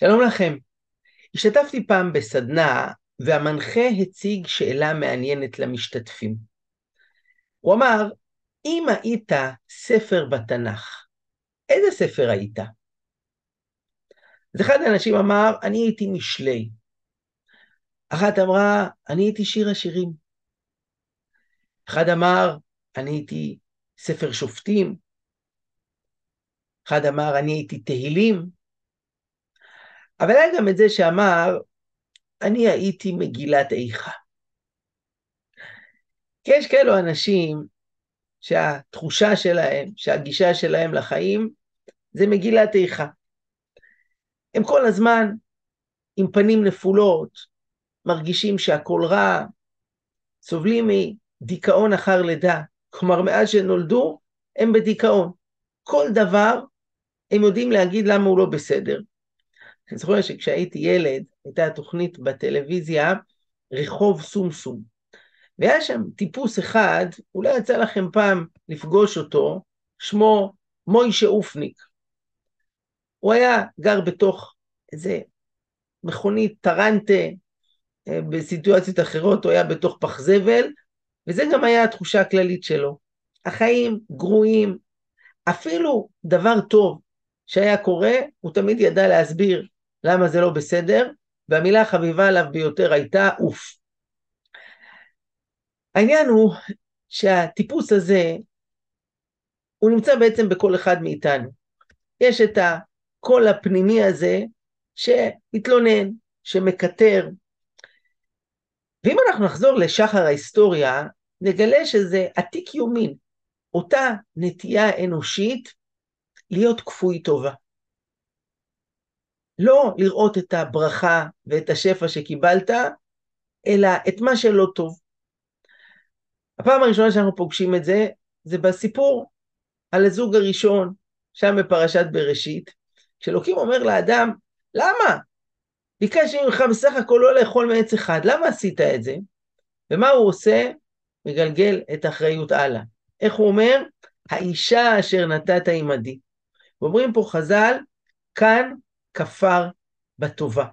שלום לכם. השתתפתי פעם בסדנה והמנחה הציג שאלה מעניינת למשתתפים. הוא אמר, אם היית ספר בתנ"ך, איזה ספר היית? אז אחד האנשים אמר, אני הייתי משלי. אחת אמרה, אני הייתי שיר השירים. אחד אמר, אני הייתי ספר שופטים. אחד אמר, אני הייתי תהילים. אבל היה גם את זה שאמר, אני הייתי מגילת איכה. כי יש כאלו אנשים שהתחושה שלהם, שהגישה שלהם לחיים, זה מגילת איכה. הם כל הזמן עם פנים נפולות, מרגישים שהכל רע, סובלים מדיכאון אחר לידה. כלומר, מאז שנולדו, הם בדיכאון. כל דבר, הם יודעים להגיד למה הוא לא בסדר. אני זוכר שכשהייתי ילד, הייתה תוכנית בטלוויזיה, רחוב סומסום. והיה שם טיפוס אחד, אולי יצא לכם פעם לפגוש אותו, שמו מוישה אופניק. הוא היה גר בתוך איזה מכונית טרנטה, אה, בסיטואציות אחרות הוא היה בתוך פח זבל, וזה גם היה התחושה הכללית שלו. החיים גרועים, אפילו דבר טוב שהיה קורה, הוא תמיד ידע להסביר למה זה לא בסדר, והמילה החביבה עליו ביותר הייתה אוף. העניין הוא שהטיפוס הזה, הוא נמצא בעצם בכל אחד מאיתנו. יש את הקול הפנימי הזה שמתלונן, שמקטר. ואם אנחנו נחזור לשחר ההיסטוריה, נגלה שזה עתיק יומין, אותה נטייה אנושית להיות כפוי טובה. לא לראות את הברכה ואת השפע שקיבלת, אלא את מה שלא טוב. הפעם הראשונה שאנחנו פוגשים את זה, זה בסיפור על הזוג הראשון, שם בפרשת בראשית, שאלוקים אומר לאדם, למה? ביקשתי ממך בסך הכל לא לאכול מעץ אחד, למה עשית את זה? ומה הוא עושה? מגלגל את האחריות הלאה. איך הוא אומר? האישה אשר נתת עמדי. ואומרים פה חז"ל, כאן כפר בטובה.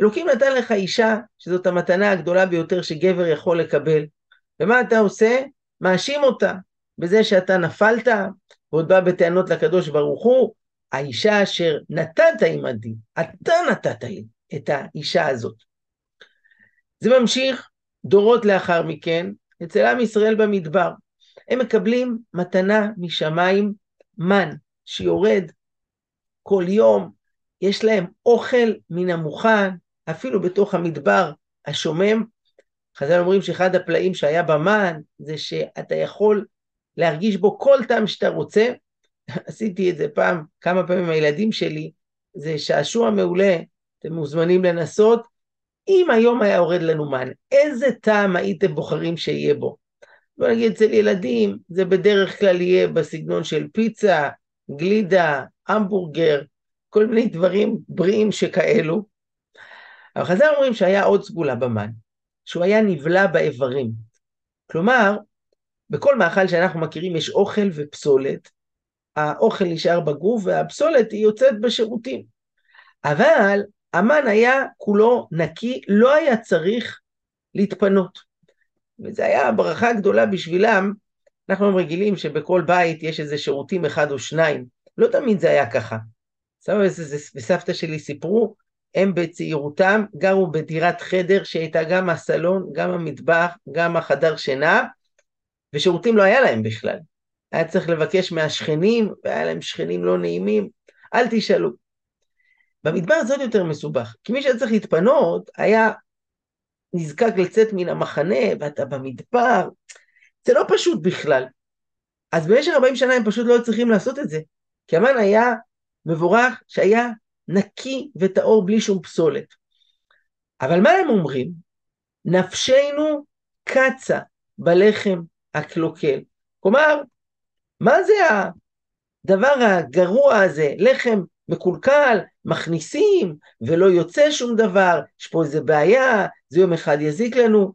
אלוקים נתן לך אישה, שזאת המתנה הגדולה ביותר שגבר יכול לקבל, ומה אתה עושה? מאשים אותה בזה שאתה נפלת, ועוד בא בטענות לקדוש ברוך הוא, האישה אשר נתת עמדי, אתה נתת לי את האישה הזאת. זה ממשיך דורות לאחר מכן, אצל עם ישראל במדבר. הם מקבלים מתנה משמיים, מן, שיורד כל יום, יש להם אוכל מן המוכן, אפילו בתוך המדבר השומם. חז"ל אומרים שאחד הפלאים שהיה במן, זה שאתה יכול להרגיש בו כל טעם שאתה רוצה. עשיתי את זה פעם, כמה פעמים עם הילדים שלי, זה שעשוע מעולה, אתם מוזמנים לנסות. אם היום היה יורד לנו מן, איזה טעם הייתם בוחרים שיהיה בו? בוא נגיד אצל ילדים, זה בדרך כלל יהיה בסגנון של פיצה, גלידה, המבורגר, כל מיני דברים בריאים שכאלו. אבל חז"ל אומרים שהיה עוד סגולה במן, שהוא היה נבלע באיברים. כלומר, בכל מאכל שאנחנו מכירים יש אוכל ופסולת, האוכל נשאר בגוף והפסולת היא יוצאת בשירותים. אבל המן היה כולו נקי, לא היה צריך להתפנות. וזו הייתה ברכה גדולה בשבילם. אנחנו רגילים שבכל בית יש איזה שירותים אחד או שניים. לא תמיד זה היה ככה. סבא וסבתא שלי סיפרו, הם בצעירותם גרו בדירת חדר שהייתה גם הסלון, גם המטבח, גם החדר שינה, ושירותים לא היה להם בכלל. היה צריך לבקש מהשכנים, והיה להם שכנים לא נעימים, אל תשאלו. במדבר זה עוד יותר מסובך, כי מי שהיה צריך להתפנות היה נזקק לצאת מן המחנה, ואתה במדבר, זה לא פשוט בכלל. אז במשך 40 שנה הם פשוט לא היו צריכים לעשות את זה, כי המן היה מבורך שהיה נקי וטהור בלי שום פסולת. אבל מה הם אומרים? נפשנו קצה בלחם הקלוקל. כלומר, מה זה הדבר הגרוע הזה? לחם מקולקל, מכניסים, ולא יוצא שום דבר, יש פה איזה בעיה, זה יום אחד יזיק לנו.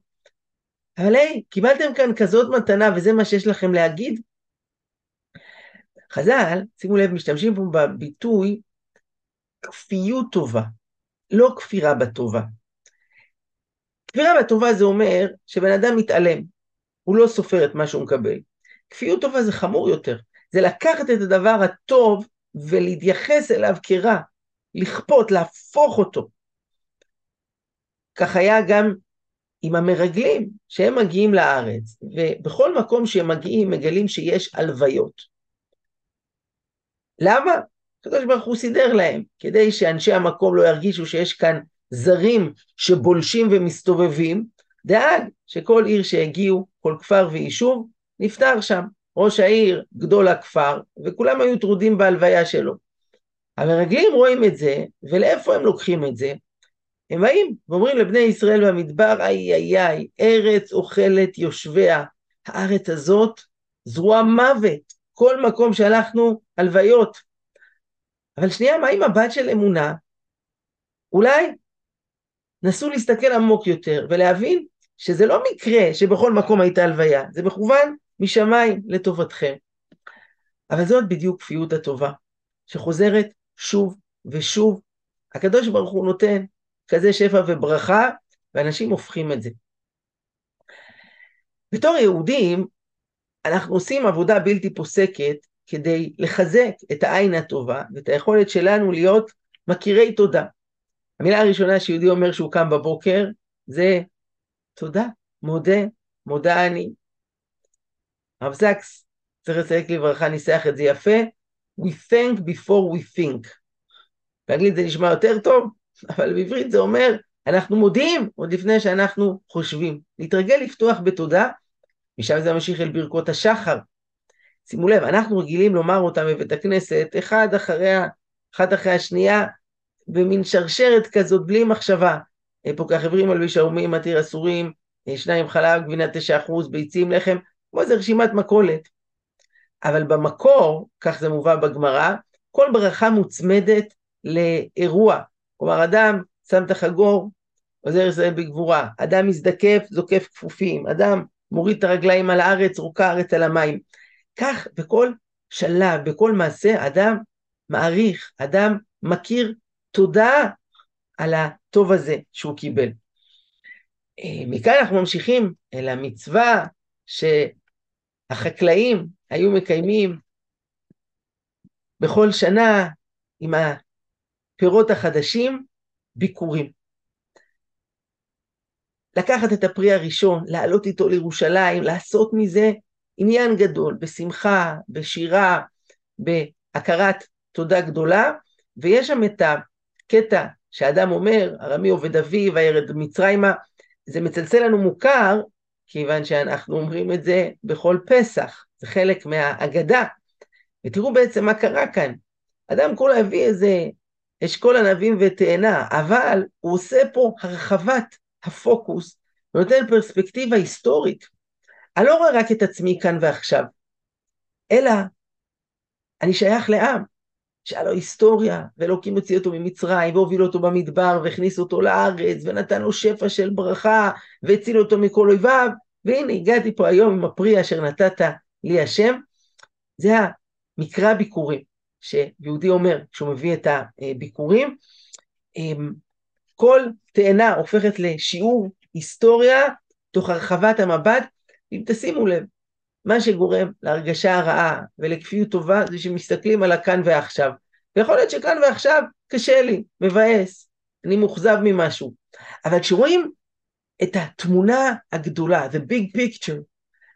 אבל היי, קיבלתם כאן כזאת מתנה וזה מה שיש לכם להגיד? חז"ל, שימו לב, משתמשים פה בביטוי כפיות טובה, לא כפירה בטובה. כפירה בטובה זה אומר שבן אדם מתעלם, הוא לא סופר את מה שהוא מקבל. כפיות טובה זה חמור יותר, זה לקחת את הדבר הטוב ולהתייחס אליו כרע, לכפות, להפוך אותו. כך היה גם עם המרגלים, שהם מגיעים לארץ, ובכל מקום שהם מגיעים מגלים שיש הלוויות. למה? הקדוש ברוך הוא סידר להם, כדי שאנשי המקום לא ירגישו שיש כאן זרים שבולשים ומסתובבים, דאג שכל עיר שהגיעו, כל כפר ויישוב, נפטר שם. ראש העיר, גדול הכפר, וכולם היו טרודים בהלוויה שלו. המרגלים רואים את זה, ולאיפה הם לוקחים את זה? הם באים ואומרים לבני ישראל במדבר, איי איי איי, ארץ אוכלת יושביה, הארץ הזאת זרוע מוות, כל מקום שהלכנו, הלוויות. אבל שנייה, מה עם הבת של אמונה? אולי נסו להסתכל עמוק יותר ולהבין שזה לא מקרה שבכל מקום הייתה הלוויה, זה מכוון משמיים לטובתכם. אבל זאת בדיוק כפיות הטובה, שחוזרת שוב ושוב. הקדוש ברוך הוא נותן כזה שפע וברכה, ואנשים הופכים את זה. בתור יהודים, אנחנו עושים עבודה בלתי פוסקת כדי לחזק את העין הטובה ואת היכולת שלנו להיות מכירי תודה. המילה הראשונה שיהודי אומר שהוא קם בבוקר זה תודה, מודה, מודה אני. הרב זקס, צריך לסייק לברכה, ניסח את זה יפה, We thank before we think. באנגלית זה נשמע יותר טוב, אבל בעברית זה אומר, אנחנו מודיעים עוד לפני שאנחנו חושבים. להתרגל לפתוח בתודה, משם זה ממשיך אל ברכות השחר. שימו לב, אנחנו רגילים לומר אותם בבית הכנסת, אחד אחרי, אחד אחרי השנייה, במין שרשרת כזאת, בלי מחשבה. פוקח עברים על בישרמים, מתיר אסורים, שניים חלב, גבינה תשע אחוז, ביצים, לחם, כמו איזה רשימת מכולת. אבל במקור, כך זה מובא בגמרא, כל ברכה מוצמדת לאירוע. כלומר, אדם שם את החגור, עוזר ישראל בגבורה, אדם מזדקף, זוקף כפופים, אדם מוריד את הרגליים על הארץ, רוקה הארץ על המים. כך בכל שלב, בכל מעשה, אדם מעריך, אדם מכיר תודה על הטוב הזה שהוא קיבל. אה, מכאן אנחנו ממשיכים אל המצווה שהחקלאים היו מקיימים בכל שנה עם הפירות החדשים, ביקורים. לקחת את הפרי הראשון, לעלות איתו לירושלים, לעשות מזה עניין גדול, בשמחה, בשירה, בהכרת תודה גדולה, ויש שם את הקטע שאדם אומר, ארמי עובד אבי וירד מצרימה, זה מצלצל לנו מוכר, כיוון שאנחנו אומרים את זה בכל פסח, זה חלק מהאגדה. ותראו בעצם מה קרה כאן. אדם כולה הביא איזה אשכול ענבים ותאנה, אבל הוא עושה פה הרחבת הפוקוס, ונותן פרספקטיבה היסטורית. אני לא רואה רק את עצמי כאן ועכשיו, אלא אני שייך לעם, שהיה לו היסטוריה, ואלוקים הוציא אותו ממצרים, והוביל אותו במדבר, והכניס אותו לארץ, ונתן לו שפע של ברכה, והציל אותו מכל אויביו, והנה הגעתי פה היום עם הפרי אשר נתת לי השם. זה המקרא ביקורים, שיהודי אומר כשהוא מביא את הביקורים. כל תאנה הופכת לשיעור היסטוריה תוך הרחבת המבט, אם תשימו לב, מה שגורם להרגשה הרעה ולכפיות טובה זה שמסתכלים על הכאן ועכשיו. ויכול להיות שכאן ועכשיו קשה לי, מבאס, אני מאוכזב ממשהו. אבל כשרואים את התמונה הגדולה, the big picture,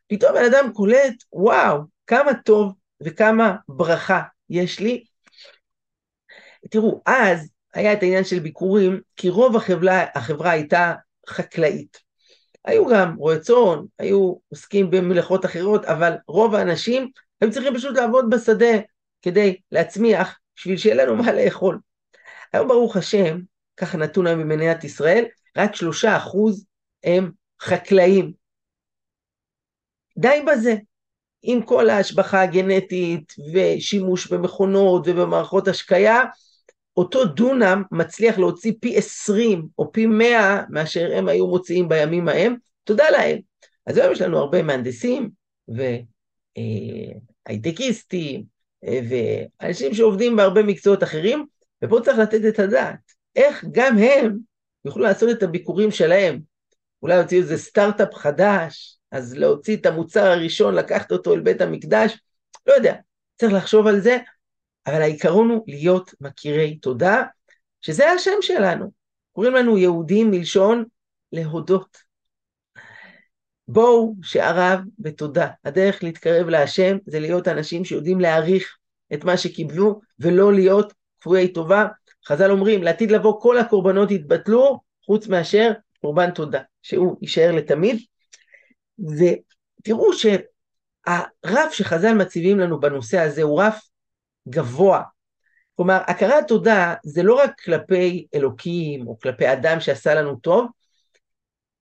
פתאום בן אדם קולט, וואו, כמה טוב וכמה ברכה יש לי. תראו, אז היה את העניין של ביקורים, כי רוב החברה, החברה הייתה חקלאית. היו גם רועי צאן, היו עוסקים במלאכות אחרות, אבל רוב האנשים היו צריכים פשוט לעבוד בשדה כדי להצמיח, בשביל שיהיה לנו מה לאכול. היום ברוך השם, ככה נתון היום במדינת ישראל, רק שלושה אחוז הם חקלאים. די בזה. עם כל ההשבחה הגנטית ושימוש במכונות ובמערכות השקיה, אותו דונם מצליח להוציא פי עשרים או פי מאה מאשר הם היו מוציאים בימים ההם, תודה להם. אז היום יש לנו הרבה מהנדסים והייטקיסטים ואנשים שעובדים בהרבה מקצועות אחרים, ופה צריך לתת את הדעת, איך גם הם יוכלו לעשות את הביקורים שלהם. אולי להוציא איזה סטארט-אפ חדש, אז להוציא את המוצר הראשון, לקחת אותו אל בית המקדש, לא יודע, צריך לחשוב על זה, אבל העיקרון הוא להיות מכירי תודה, שזה השם שלנו. קוראים לנו יהודים מלשון להודות. בואו שעריו בתודה. הדרך להתקרב להשם זה להיות אנשים שיודעים להעריך את מה שקיבלו ולא להיות כפויי טובה. חז"ל אומרים, לעתיד לבוא כל הקורבנות יתבטלו חוץ מאשר קורבן תודה, שהוא יישאר לתמיד. ותראו שהרף שחז"ל מציבים לנו בנושא הזה הוא רף גבוה. כלומר, הכרת תודה זה לא רק כלפי אלוקים או כלפי אדם שעשה לנו טוב,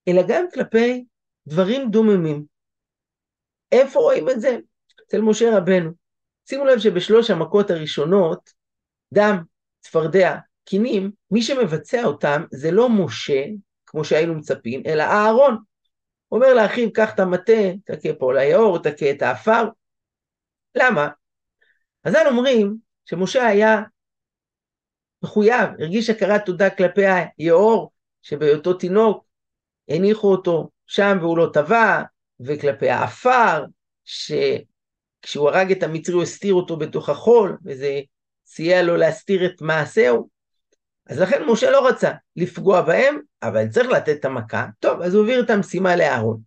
אלא גם כלפי דברים דוממים. איפה רואים את זה? אצל משה רבנו. שימו לב שבשלוש המכות הראשונות, דם, צפרדע, קינים, מי שמבצע אותם זה לא משה, כמו שהיינו מצפים, אלא אהרון. אומר לאחיו, קח את המטה, תכה פה ליאור, תכה את האפר. למה? אנו אומרים שמשה היה מחויב, הרגיש הכרת תודה כלפי היאור, שבהיותו תינוק הניחו אותו שם והוא לא טבע, וכלפי האפר, שכשהוא הרג את המצרי הוא הסתיר אותו בתוך החול, וזה סייע לו להסתיר את מעשהו. אז לכן משה לא רצה לפגוע בהם, אבל צריך לתת את המכה. טוב, אז הוא העביר את המשימה לאהרון.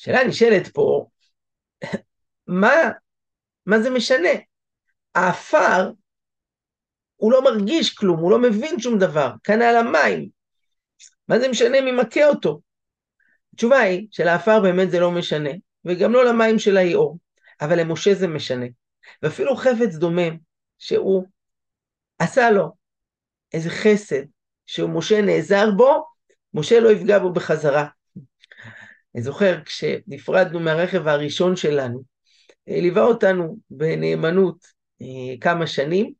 השאלה נשאלת פה, מה, מה זה משנה? האפר, הוא לא מרגיש כלום, הוא לא מבין שום דבר, כנ"ל המים. מה זה משנה מי מכה אותו? התשובה היא שלעפר באמת זה לא משנה, וגם לא למים של היאור, אבל למשה זה משנה. ואפילו חפץ דומם, שהוא עשה לו איזה חסד, שמשה נעזר בו, משה לא יפגע בו בחזרה. אני זוכר כשנפרדנו מהרכב הראשון שלנו, ליווה אותנו בנאמנות כמה שנים,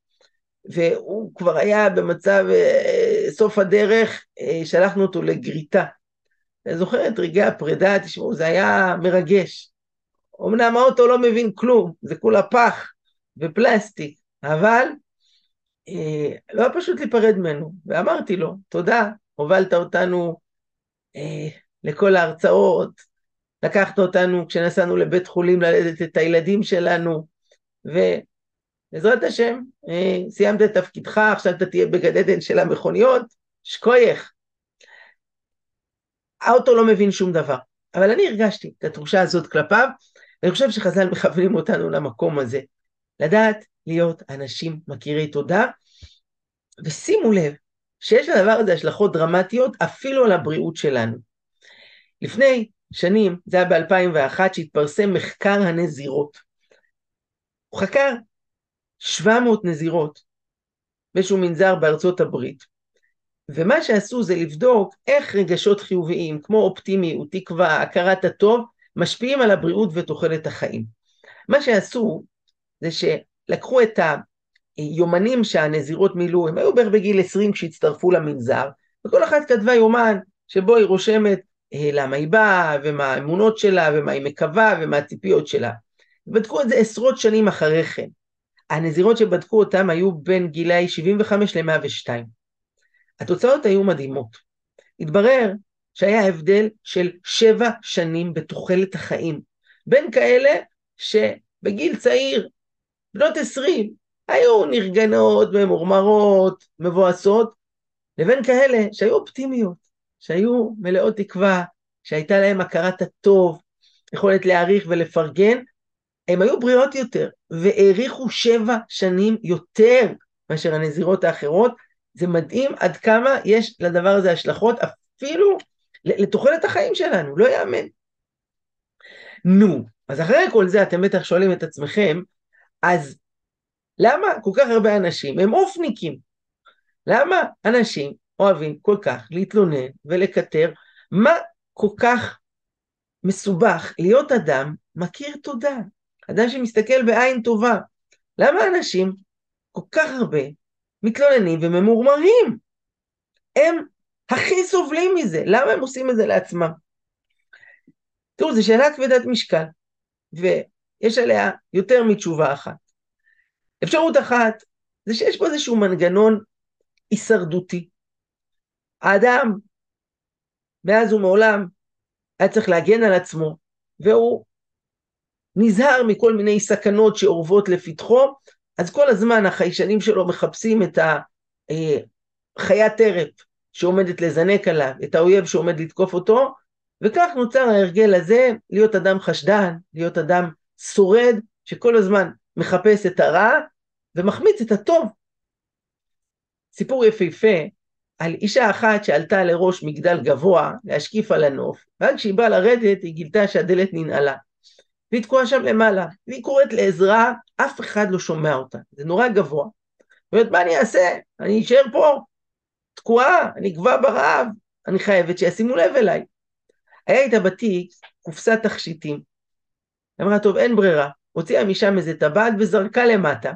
והוא כבר היה במצב אה, סוף הדרך, שלחנו אותו לגריטה. אני זוכר את רגעי הפרידה, תשמעו, זה היה מרגש. אמנם האוטו לא מבין כלום, זה כולה פח ופלסטיק, אבל אה, לא היה פשוט להיפרד ממנו. ואמרתי לו, תודה, הובלת אותנו אה, לכל ההרצאות, לקחת אותנו כשנסענו לבית חולים ללדת את הילדים שלנו, ובעזרת השם, אה, סיימת את תפקידך, עכשיו אתה תהיה בגד עדן של המכוניות, שקוייך. האוטו לא מבין שום דבר, אבל אני הרגשתי את התחושה הזאת כלפיו, ואני חושב שחז"ל מכוונים אותנו למקום הזה, לדעת להיות אנשים מכירי תודה, ושימו לב שיש לדבר הזה השלכות דרמטיות אפילו על הבריאות שלנו. לפני שנים, זה היה ב-2001, שהתפרסם מחקר הנזירות. הוא חקר 700 נזירות באיזשהו מנזר בארצות הברית, ומה שעשו זה לבדוק איך רגשות חיוביים, כמו אופטימיות, תקווה, הכרת הטוב, משפיעים על הבריאות ותוחלת החיים. מה שעשו זה שלקחו את היומנים שהנזירות מילאו, הם היו בערך בגיל 20 כשהצטרפו למנזר, וכל אחת כתבה יומן שבו היא רושמת אה, למה היא באה, ומה האמונות שלה, ומה היא מקווה, ומה הציפיות שלה. בדקו את זה עשרות שנים אחרי כן. הנזירות שבדקו אותם היו בין גילאי 75 ל-102. התוצאות היו מדהימות. התברר שהיה הבדל של שבע שנים בתוחלת החיים, בין כאלה שבגיל צעיר, בנות עשרים, היו נרגנות, ממורמרות, מבואסות, לבין כאלה שהיו אופטימיות, שהיו מלאות תקווה, שהייתה להם הכרת הטוב, יכולת להעריך ולפרגן, הם היו בריאות יותר, והאריכו שבע שנים יותר מאשר הנזירות האחרות, זה מדהים עד כמה יש לדבר הזה השלכות אפילו לתוחלת החיים שלנו, לא יאמן. נו, אז אחרי כל זה אתם בטח שואלים את עצמכם, אז למה כל כך הרבה אנשים הם אופניקים? למה אנשים אוהבים כל כך להתלונן ולקטר? מה כל כך מסובך להיות אדם מכיר תודה? אדם שמסתכל בעין טובה. למה אנשים כל כך הרבה מתלוננים וממורמרים. הם הכי סובלים מזה, למה הם עושים את זה לעצמם? תראו, זו שאלה כבדת משקל, ויש עליה יותר מתשובה אחת. אפשרות אחת זה שיש פה איזשהו מנגנון הישרדותי. האדם, מאז ומעולם, היה צריך להגן על עצמו, והוא נזהר מכל מיני סכנות שאורבות לפתחו, אז כל הזמן החיישנים שלו מחפשים את החיית טרף שעומדת לזנק עליו, את האויב שעומד לתקוף אותו, וכך נוצר ההרגל הזה להיות אדם חשדן, להיות אדם שורד, שכל הזמן מחפש את הרע ומחמיץ את הטוב. סיפור יפהפה על אישה אחת שעלתה לראש מגדל גבוה להשקיף על הנוף, ואז כשהיא באה לרדת היא גילתה שהדלת ננעלה. והיא תקועה שם למעלה, והיא קוראת לעזרה, אף אחד לא שומע אותה, זה נורא גבוה. אומרת, מה אני אעשה? אני אשאר פה, תקועה, אני אגבע ברעב, אני חייבת שישימו לב אליי. היה איתה בתיק קופסת תכשיטים. אמרה, טוב, אין ברירה. הוציאה משם איזה טבעת וזרקה למטה,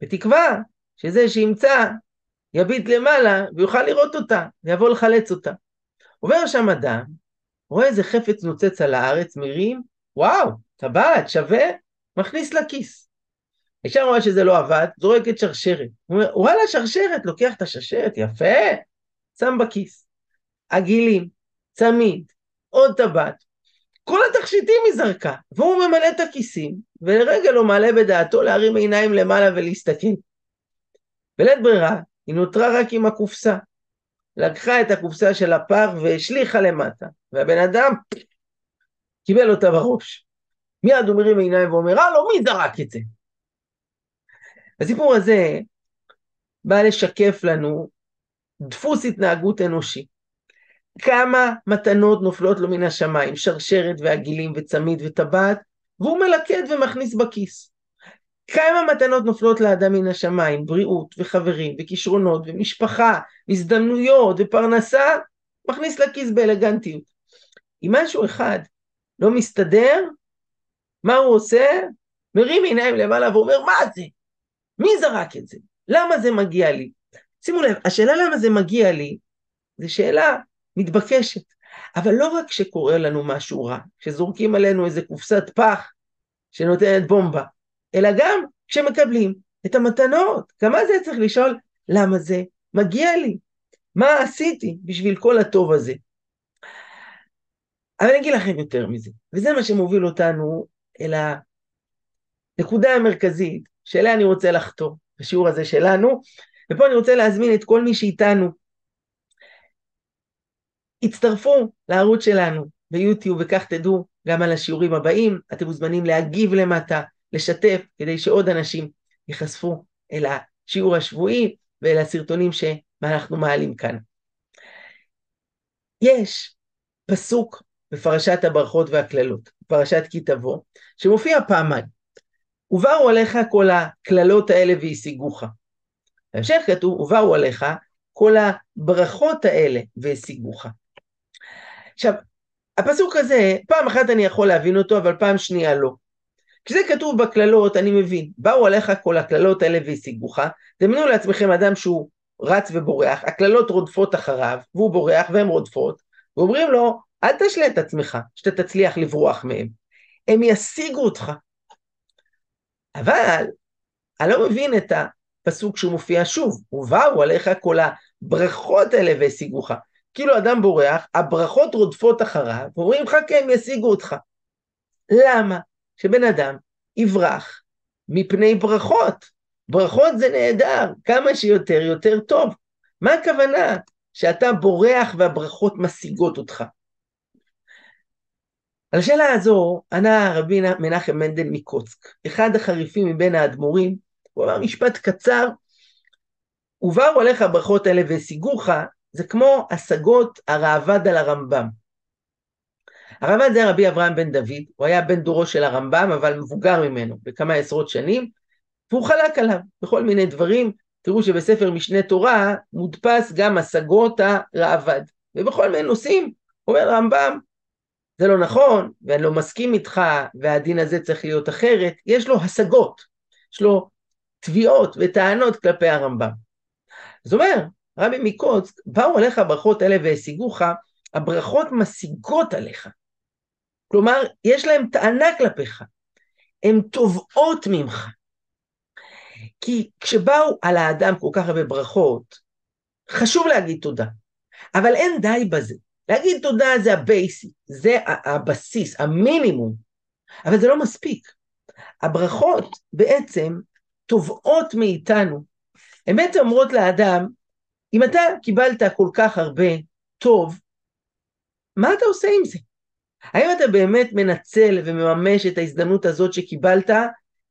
בתקווה שזה שימצא יביט למעלה ויוכל לראות אותה, ויבוא לחלץ אותה. עובר שם אדם, רואה איזה חפץ נוצץ על הארץ, מרים, וואו, טבעת, שווה, מכניס לכיס. אישה רואה שזה לא עבד, זורקת שרשרת. הוא אומר, וואלה, שרשרת, לוקח את השרשרת, יפה, שם בכיס. עגילים, צמיד, עוד טבעת. כל התכשיטים היא זרקה, והוא ממלא את הכיסים, ולרגע לא מעלה בדעתו להרים עיניים למעלה ולהסתכל. בלית ברירה, היא נותרה רק עם הקופסה. לקחה את הקופסה של הפח והשליכה למטה, והבן אדם קיבל אותה בראש. מיד הוא מרים עיניים ואומר, הלו, מי זרק את זה? הסיפור הזה בא לשקף לנו דפוס התנהגות אנושי. כמה מתנות נופלות לו מן השמיים, שרשרת ועגילים וצמיד וטבעת, והוא מלקט ומכניס בכיס. כמה מתנות נופלות לאדם מן השמיים, בריאות וחברים וכישרונות ומשפחה, הזדמנויות ופרנסה, מכניס לכיס באלגנטיות. אם משהו אחד לא מסתדר, מה הוא עושה? מרים עיניים למעלה ואומר, מה זה? מי זרק את זה? למה זה מגיע לי? שימו לב, השאלה למה זה מגיע לי, זו שאלה מתבקשת. אבל לא רק שקורה לנו משהו רע, שזורקים עלינו איזה קופסת פח שנותנת בומבה, אלא גם כשמקבלים את המתנות. כמה זה צריך לשאול למה זה מגיע לי? מה עשיתי בשביל כל הטוב הזה? אבל אני אגיד לכם יותר מזה, וזה מה שמוביל אותנו אל הנקודה המרכזית שאליה אני רוצה לחתור, בשיעור הזה שלנו, ופה אני רוצה להזמין את כל מי שאיתנו. הצטרפו לערוץ שלנו ביוטיוב, וכך תדעו גם על השיעורים הבאים. אתם מוזמנים להגיב למטה, לשתף, כדי שעוד אנשים ייחשפו אל השיעור השבועי ואל הסרטונים שאנחנו מעלים כאן. יש פסוק בפרשת הברכות והקללות, פרשת כי תבוא, שמופיע פעמיים. ובאו עליך כל הקללות האלה והשיגוך. בהמשך כתוב, ובאו עליך כל הברכות האלה והשיגוך. עכשיו, הפסוק הזה, פעם אחת אני יכול להבין אותו, אבל פעם שנייה לא. כשזה כתוב בקללות, אני מבין, באו עליך כל הקללות האלה והשיגוך, דמיינו לעצמכם אדם שהוא רץ ובורח, הקללות רודפות אחריו, והוא בורח והן רודפות, ואומרים לו, אל תשלה את עצמך, שאתה תצליח לברוח מהם. הם ישיגו אותך. אבל אני לא מבין את הפסוק שהוא מופיע שוב, ובאו עליך כל הברכות האלה והשיגוך. כאילו אדם בורח, הברכות רודפות אחריו, ואומרים חכה הם ישיגו אותך. למה? שבן אדם יברח מפני ברכות. ברכות זה נהדר, כמה שיותר יותר טוב. מה הכוונה? שאתה בורח והברכות משיגות אותך. על השאלה הזו ענה רבי מנחם מנדל מקוצק, אחד החריפים מבין האדמו"רים, הוא אמר משפט קצר, ובאו עליך הברכות האלה והשיגוך, זה כמו השגות הראב"ד על הרמב"ם. הרמב"ם זה רבי אברהם בן דוד, הוא היה בן דורו של הרמב"ם, אבל מבוגר ממנו בכמה עשרות שנים, והוא חלק עליו בכל מיני דברים. תראו שבספר משנה תורה מודפס גם השגות הראב"ד, ובכל מיני נושאים, אומר הרמב"ם, זה לא נכון, ואני לא מסכים איתך, והדין הזה צריך להיות אחרת, יש לו השגות, יש לו תביעות וטענות כלפי הרמב"ם. זאת אומרת, רבי מקוצק, באו עליך הברכות האלה והשיגוך, הברכות משיגות עליך. כלומר, יש להן טענה כלפיך, הן תובעות ממך. כי כשבאו על האדם כל כך הרבה ברכות, חשוב להגיד תודה, אבל אין די בזה. להגיד תודה זה ה basic, זה הבסיס, המינימום, אבל זה לא מספיק. הברכות בעצם תובעות מאיתנו, הן בעצם אומרות לאדם, אם אתה קיבלת כל כך הרבה טוב, מה אתה עושה עם זה? האם אתה באמת מנצל ומממש את ההזדמנות הזאת שקיבלת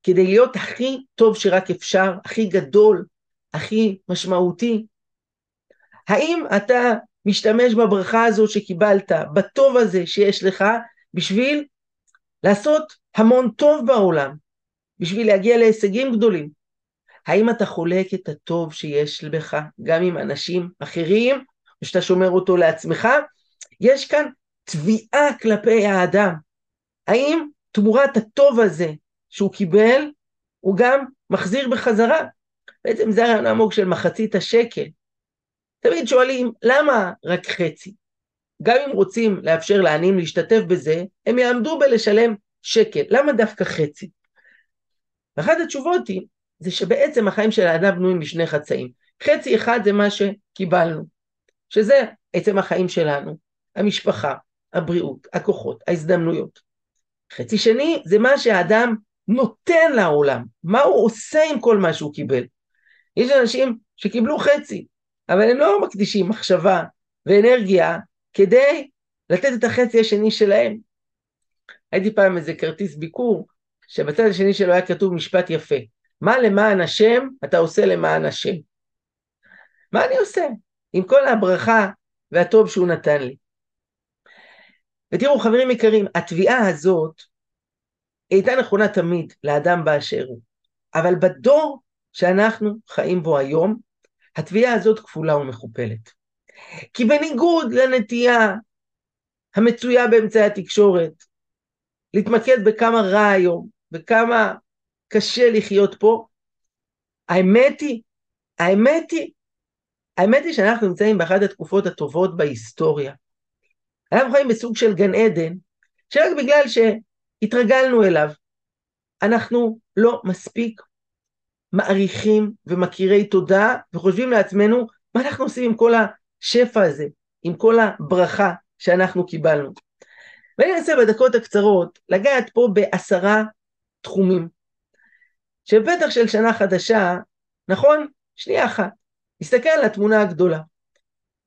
כדי להיות הכי טוב שרק אפשר, הכי גדול, הכי משמעותי? האם אתה משתמש בברכה הזאת שקיבלת, בטוב הזה שיש לך, בשביל לעשות המון טוב בעולם, בשביל להגיע להישגים גדולים? האם אתה חולק את הטוב שיש בך גם עם אנשים אחרים, או שאתה שומר אותו לעצמך? יש כאן תביעה כלפי האדם. האם תמורת הטוב הזה שהוא קיבל, הוא גם מחזיר בחזרה? בעצם זה הרעיון העמוק של מחצית השקל. תמיד שואלים, למה רק חצי? גם אם רוצים לאפשר לעניים להשתתף בזה, הם יעמדו בלשלם שקל. למה דווקא חצי? ואחת התשובות היא, זה שבעצם החיים של האדם בנויים משני חצאים. חצי אחד זה מה שקיבלנו, שזה עצם החיים שלנו, המשפחה, הבריאות, הכוחות, ההזדמנויות. חצי שני זה מה שהאדם נותן לעולם, מה הוא עושה עם כל מה שהוא קיבל. יש אנשים שקיבלו חצי, אבל הם לא מקדישים מחשבה ואנרגיה כדי לתת את החצי השני שלהם. הייתי פעם איזה כרטיס ביקור, שבצד השני שלו היה כתוב משפט יפה, מה למען השם אתה עושה למען השם? מה אני עושה עם כל הברכה והטוב שהוא נתן לי? ותראו חברים יקרים, התביעה הזאת הייתה נכונה תמיד לאדם באשר הוא, אבל בדור שאנחנו חיים בו היום, התביעה הזאת כפולה ומכופלת. כי בניגוד לנטייה המצויה באמצעי התקשורת, להתמקד בכמה רע היום, וכמה קשה לחיות פה, האמת היא, האמת היא, האמת היא שאנחנו נמצאים באחת התקופות הטובות בהיסטוריה. אנחנו חיים בסוג של גן עדן, שרק בגלל שהתרגלנו אליו, אנחנו לא מספיק מעריכים ומכירי תודה, וחושבים לעצמנו, מה אנחנו עושים עם כל השפע הזה, עם כל הברכה שאנחנו קיבלנו. ואני אנסה בדקות הקצרות לגעת פה בעשרה תחומים, שבטח של שנה חדשה, נכון? שנייה אחת, נסתכל על התמונה הגדולה.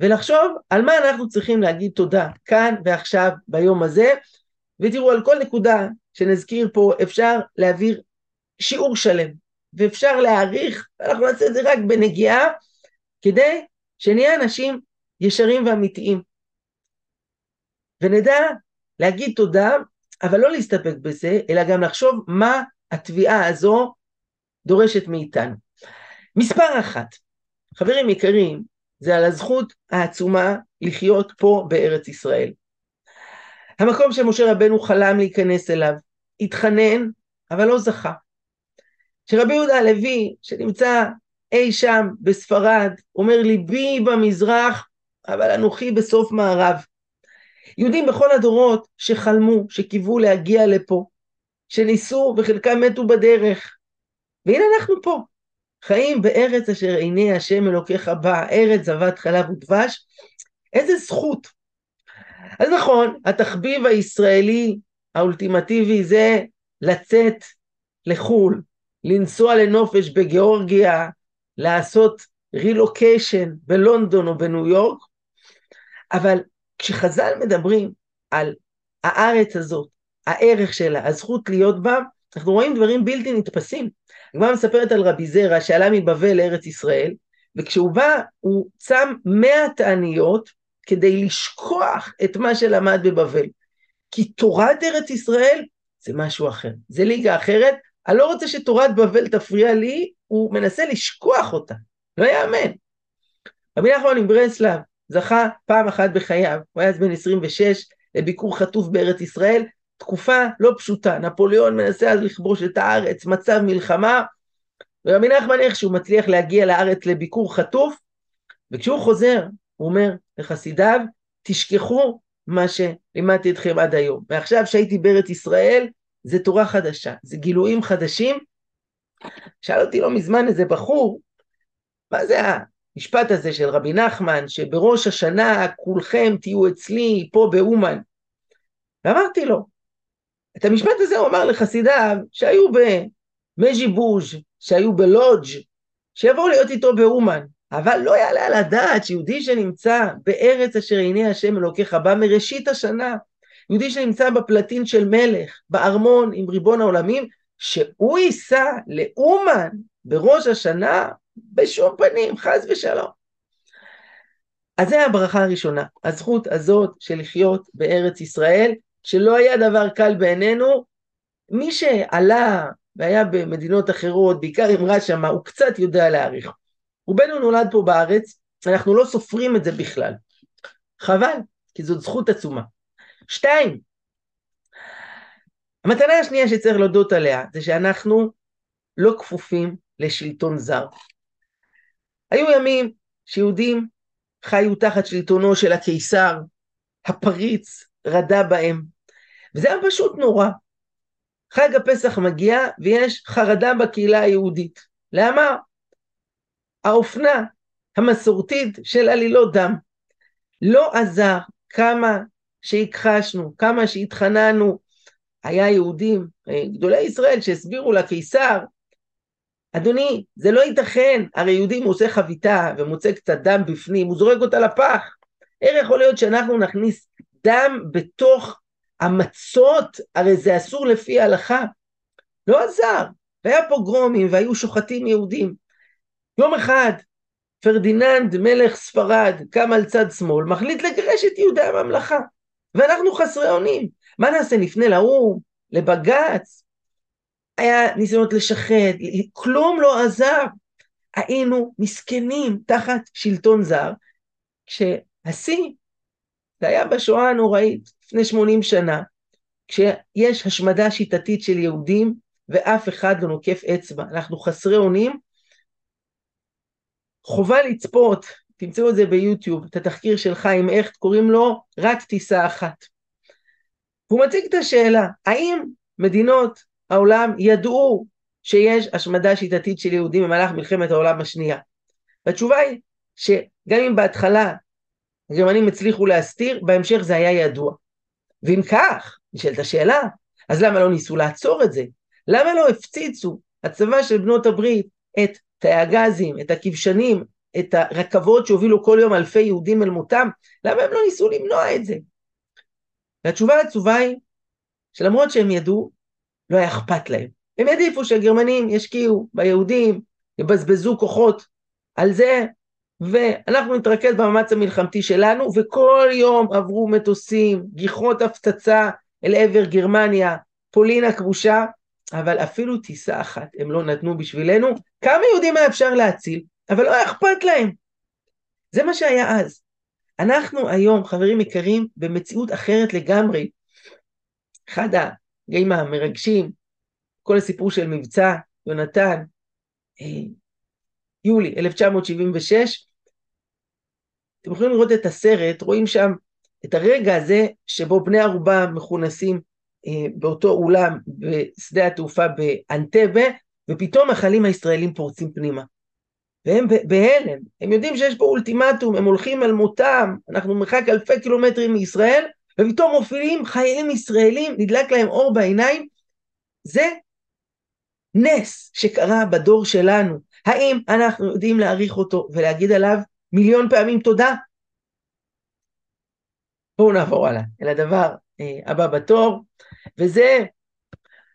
ולחשוב על מה אנחנו צריכים להגיד תודה כאן ועכשיו ביום הזה, ותראו על כל נקודה שנזכיר פה אפשר להעביר שיעור שלם, ואפשר להעריך, ואנחנו נעשה את זה רק בנגיעה, כדי שנהיה אנשים ישרים ואמיתיים. ונדע להגיד תודה, אבל לא להסתפק בזה, אלא גם לחשוב מה התביעה הזו דורשת מאיתנו. מספר אחת, חברים יקרים, זה על הזכות העצומה לחיות פה בארץ ישראל. המקום שמשה רבנו חלם להיכנס אליו, התחנן, אבל לא זכה. שרבי יהודה הלוי, שנמצא אי שם בספרד, אומר ליבי במזרח, אבל אנוכי בסוף מערב. יהודים בכל הדורות שחלמו, שקיוו להגיע לפה, שניסו וחלקם מתו בדרך. והנה אנחנו פה, חיים בארץ אשר עיני השם אלוקיך בה, ארץ זבת חלב ודבש, איזה זכות. אז נכון, התחביב הישראלי האולטימטיבי זה לצאת לחו"ל, לנסוע לנופש בגיאורגיה, לעשות רילוקיישן בלונדון או בניו יורק, אבל כשחז"ל מדברים על הארץ הזאת, הערך שלה, הזכות להיות בה, אנחנו רואים דברים בלתי נתפסים. הגמרא מספרת על רבי זרע שעלה מבבל לארץ ישראל, וכשהוא בא הוא צם מאה תעניות כדי לשכוח את מה שלמד בבבל. כי תורת ארץ ישראל זה משהו אחר, זה ליגה אחרת, אני לא רוצה שתורת בבל תפריע לי, הוא מנסה לשכוח אותה, לא יאמן. רבי נחמן מברסלב זכה פעם אחת בחייו, הוא היה אז בן 26, לביקור חטוף בארץ ישראל, תקופה לא פשוטה, נפוליאון מנסה אז לכבוש את הארץ, מצב מלחמה, ורבי נחמן איכשהו מצליח להגיע לארץ לביקור חטוף, וכשהוא חוזר, הוא אומר לחסידיו, תשכחו מה שלימדתי אתכם עד היום. ועכשיו שהייתי בארץ ישראל, זה תורה חדשה, זה גילויים חדשים, שאל אותי לא מזמן איזה בחור, מה זה המשפט הזה של רבי נחמן, שבראש השנה כולכם תהיו אצלי פה באומן? ואמרתי לו, את המשפט הזה הוא אמר לחסידיו שהיו במז'יבוז', שהיו בלודג', שיבואו להיות איתו באומן. אבל לא יעלה על הדעת שיהודי שנמצא בארץ אשר עיני השם אלוקיך בא מראשית השנה, יהודי שנמצא בפלטין של מלך, בארמון עם ריבון העולמים, שהוא ייסע לאומן בראש השנה, בשום פנים, חס ושלום. אז זה הברכה הראשונה, הזכות הזאת של לחיות בארץ ישראל, שלא היה דבר קל בעינינו. מי שעלה והיה במדינות אחרות, בעיקר אמרה שמה, הוא קצת יודע להעריך. רובנו נולד פה בארץ, אנחנו לא סופרים את זה בכלל. חבל, כי זאת זכות עצומה. שתיים, המתנה השנייה שצריך להודות עליה, זה שאנחנו לא כפופים לשלטון זר. היו ימים שיהודים חיו תחת שלטונו של הקיסר, הפריץ, רדה בהם. וזה היה פשוט נורא. חג הפסח מגיע ויש חרדה בקהילה היהודית. למה? האופנה המסורתית של עלילות דם. לא עזר כמה שהכחשנו, כמה שהתחננו. היה יהודים, אה, גדולי ישראל, שהסבירו לקיסר, אדוני, זה לא ייתכן, הרי יהודי מוצא חביתה ומוצא קצת דם בפנים, הוא זורק אותה לפח. איך יכול להיות שאנחנו נכניס דם בתוך המצות? הרי זה אסור לפי ההלכה. לא עזר, והיה פוגרומים והיו שוחטים יהודים. יום אחד פרדיננד מלך ספרד קם על צד שמאל, מחליט לגרש את יהודי הממלכה. ואנחנו חסרי אונים. מה נעשה? נפנה לאו"ם? לבג"ץ? היה ניסיונות לשחד, כלום לא עזר. היינו מסכנים תחת שלטון זר, כשהשיא, זה היה בשואה הנוראית, לפני 80 שנה, כשיש השמדה שיטתית של יהודים ואף אחד לא נוקף אצבע. אנחנו חסרי אונים. חובה לצפות, תמצאו את זה ביוטיוב, את התחקיר של חיים הכט, קוראים לו רק טיסה אחת. והוא מציג את השאלה, האם מדינות העולם ידעו שיש השמדה שיטתית של יהודים במהלך מלחמת העולם השנייה? והתשובה היא שגם אם בהתחלה הגרמנים הצליחו להסתיר, בהמשך זה היה ידוע. ואם כך, נשאלת השאלה, אז למה לא ניסו לעצור את זה? למה לא הפציצו הצבא של בנות הברית את תאי הגזים, את הכבשנים, את הרכבות שהובילו כל יום אלפי יהודים אל מותם? למה הם לא ניסו למנוע את זה? והתשובה העצובה היא שלמרות שהם ידעו, לא היה אכפת להם. הם העדיפו שהגרמנים ישקיעו ביהודים, יבזבזו כוחות על זה, ואנחנו נתרכז במאמץ המלחמתי שלנו, וכל יום עברו מטוסים, גיחות הפצצה אל עבר גרמניה, פולין הכבושה, אבל אפילו טיסה אחת הם לא נתנו בשבילנו. כמה יהודים היה אפשר להציל, אבל לא היה אכפת להם. זה מה שהיה אז. אנחנו היום, חברים יקרים, במציאות אחרת לגמרי. אחד הרגעים המרגשים, כל הסיפור של מבצע יונתן, אה, יולי 1976, אתם יכולים לראות את הסרט, רואים שם את הרגע הזה שבו בני ערובה מכונסים אה, באותו אולם בשדה התעופה באנטבה, ופתאום החיילים הישראלים פורצים פנימה. והם בהלם, הם יודעים שיש פה אולטימטום, הם הולכים אל מותם, אנחנו מרחק אלפי קילומטרים מישראל, ופתאום מופיעים חיילים ישראלים, נדלק להם אור בעיניים. זה נס שקרה בדור שלנו. האם אנחנו יודעים להעריך אותו ולהגיד עליו מיליון פעמים תודה? בואו נעבור הלאה אל הדבר אה, הבא בתור, וזה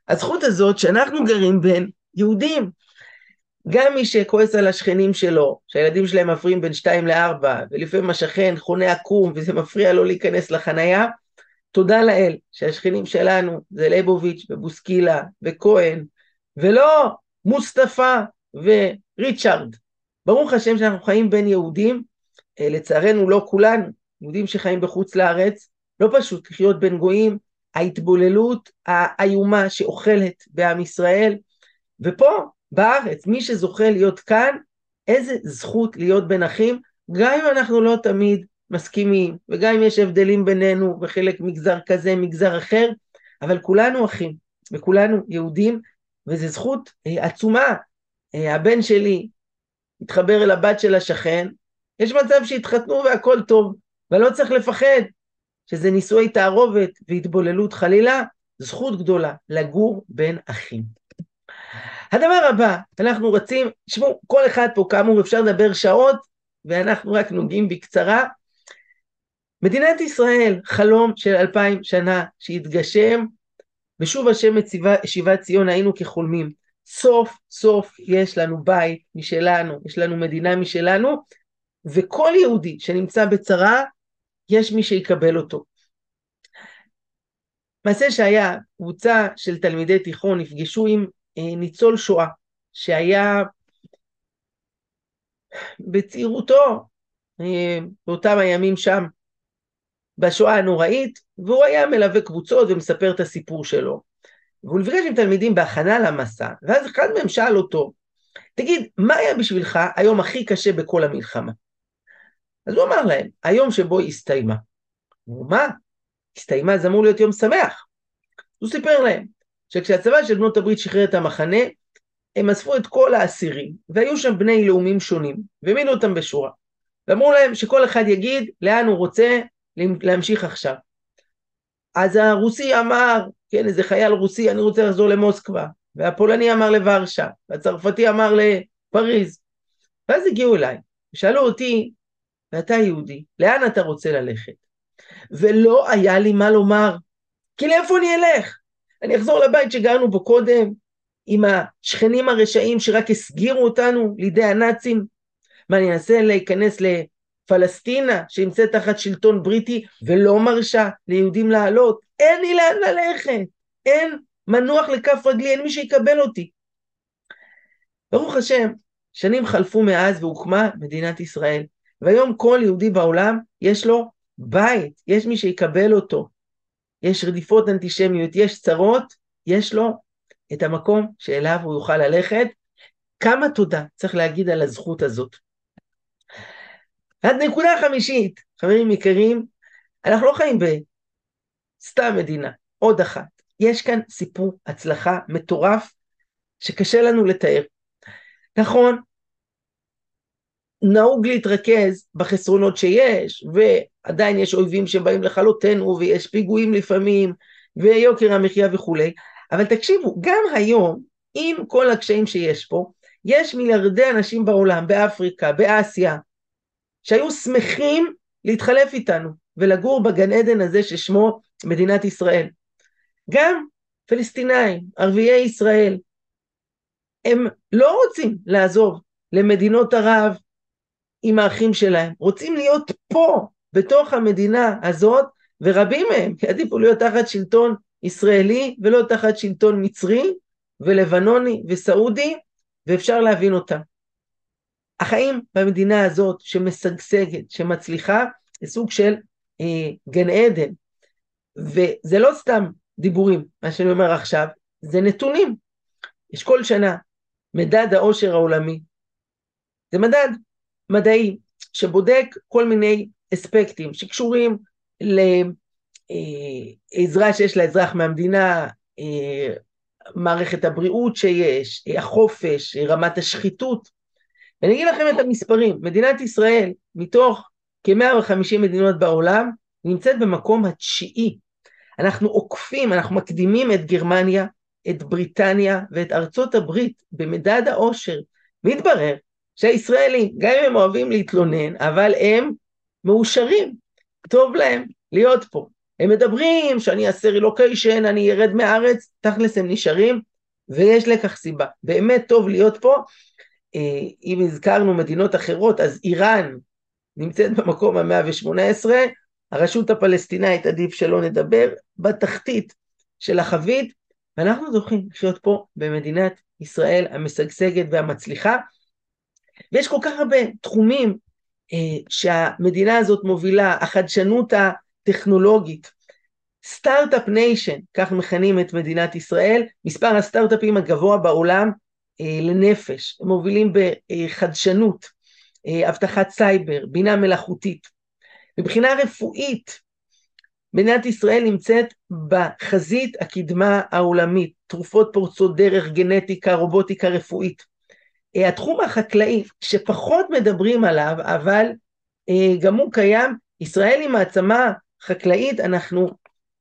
הזכות הזאת שאנחנו גרים בין יהודים. גם מי שכועס על השכנים שלו, שהילדים שלהם מפריעים בין שתיים לארבע, ולפעמים השכן חונה עקום וזה מפריע לו להיכנס לחנייה, תודה לאל שהשכנים שלנו זה ליבוביץ' ובוסקילה וכהן, ולא מוסטפא וריצ'ארד. ברוך השם שאנחנו חיים בין יהודים, אה, לצערנו לא כולנו, יהודים שחיים בחוץ לארץ, לא פשוט לחיות בין גויים, ההתבוללות האיומה שאוכלת בעם ישראל, ופה בארץ, מי שזוכה להיות כאן, איזה זכות להיות בין אחים, גם אם אנחנו לא תמיד מסכימים, וגם אם יש הבדלים בינינו, וחלק מגזר כזה, מגזר אחר, אבל כולנו אחים, וכולנו יהודים, וזו זכות אה, עצומה. אה, הבן שלי התחבר אל הבת של השכן, יש מצב שהתחתנו והכל טוב, ולא צריך לפחד שזה נישואי תערובת והתבוללות חלילה, זכות גדולה לגור בין אחים. הדבר הבא, אנחנו רצים, תשמעו, כל אחד פה כאמור אפשר לדבר שעות, ואנחנו רק נוגעים בקצרה. מדינת ישראל, חלום של אלפיים שנה שהתגשם, ושוב השם את שיבת ציון היינו כחולמים. סוף סוף יש לנו בית משלנו, יש לנו מדינה משלנו, וכל יהודי שנמצא בצרה, יש מי שיקבל אותו. מעשה שהיה, קבוצה של תלמידי תיכון נפגשו עם ניצול שואה, שהיה בצעירותו, אה, באותם הימים שם, בשואה הנוראית, והוא היה מלווה קבוצות ומספר את הסיפור שלו. והוא נפגש עם תלמידים בהכנה למסע, ואז אחד מהם שאל אותו, תגיד, מה היה בשבילך היום הכי קשה בכל המלחמה? אז הוא אמר להם, היום שבו היא הסתיימה. אמרו, מה? הסתיימה זה אמור להיות יום שמח. הוא סיפר להם שכשהצבא של בנות הברית שחרר את המחנה, הם אספו את כל האסירים, והיו שם בני לאומים שונים, והעמידו אותם בשורה. ואמרו להם שכל אחד יגיד לאן הוא רוצה להמשיך עכשיו. אז הרוסי אמר, כן, איזה חייל רוסי, אני רוצה לחזור למוסקבה, והפולני אמר לוורשה, והצרפתי אמר לפריז. ואז הגיעו אליי, ושאלו אותי, ואתה יהודי, לאן אתה רוצה ללכת? ולא היה לי מה לומר, כי לאיפה אני אלך? אני אחזור לבית שגרנו בו קודם, עם השכנים הרשעים שרק הסגירו אותנו לידי הנאצים? מה, אני אנסה להיכנס לפלסטינה שנמצאת תחת שלטון בריטי ולא מרשה ליהודים לעלות? אין לי לאן ללכת, אין מנוח לכף רגלי, אין מי שיקבל אותי. ברוך השם, שנים חלפו מאז והוקמה מדינת ישראל, והיום כל יהודי בעולם יש לו בית, יש מי שיקבל אותו, יש רדיפות אנטישמיות, יש צרות, יש לו את המקום שאליו הוא יוכל ללכת. כמה תודה צריך להגיד על הזכות הזאת. הנקודה החמישית, חברים יקרים, אנחנו לא חיים בסתם מדינה, עוד אחת. יש כאן סיפור הצלחה מטורף שקשה לנו לתאר. נכון, נהוג להתרכז בחסרונות שיש, ועדיין יש אויבים שבאים לכלותנו, ויש פיגועים לפעמים, ויוקר המחיה וכולי, אבל תקשיבו, גם היום, עם כל הקשיים שיש פה, יש מיליארדי אנשים בעולם, באפריקה, באסיה, שהיו שמחים להתחלף איתנו ולגור בגן עדן הזה ששמו מדינת ישראל. גם פלסטינאים, ערביי ישראל, הם לא רוצים לעזוב למדינות ערב עם האחים שלהם, רוצים להיות פה, בתוך המדינה הזאת, ורבים מהם יעדיפו להיות תחת שלטון ישראלי ולא תחת שלטון מצרי ולבנוני וסעודי, ואפשר להבין אותם. החיים במדינה הזאת שמשגשגת, שמצליחה, זה סוג של אה, גן עדן. וזה לא סתם דיבורים, מה שאני אומר עכשיו, זה נתונים. יש כל שנה מדד העושר העולמי. זה מדד מדעי שבודק כל מיני אספקטים שקשורים לעזרה שיש לאזרח מהמדינה, אה, מערכת הבריאות שיש, אה, החופש, אה, רמת השחיתות. ואני אגיד לכם את המספרים, מדינת ישראל מתוך כ-150 מדינות בעולם נמצאת במקום התשיעי. אנחנו עוקפים, אנחנו מקדימים את גרמניה, את בריטניה ואת ארצות הברית במדד העושר. מתברר שהישראלים, גם אם הם אוהבים להתלונן, אבל הם מאושרים, טוב להם להיות פה. הם מדברים שאני אעשה רילוקיישן, אני ארד מהארץ, תכלס הם נשארים, ויש לכך סיבה. באמת טוב להיות פה. אה, אם הזכרנו מדינות אחרות, אז איראן נמצאת במקום ה-118, הרשות הפלסטינאית, עדיף שלא נדבר, בתחתית של החבית, ואנחנו זוכים לחיות פה במדינת ישראל המשגשגת והמצליחה. ויש כל כך הרבה תחומים אה, שהמדינה הזאת מובילה, החדשנות הטכנולוגית, Start-Up Nation, כך מכנים את מדינת ישראל, מספר הסטארט-אפים הגבוה בעולם אה, לנפש, מובילים בחדשנות, אה, אבטחת סייבר, בינה מלאכותית. מבחינה רפואית, מדינת ישראל נמצאת בחזית הקדמה העולמית, תרופות פורצות דרך, גנטיקה, רובוטיקה רפואית. אה, התחום החקלאי, שפחות מדברים עליו, אבל אה, גם הוא קיים, ישראל היא מעצמה חקלאית, אנחנו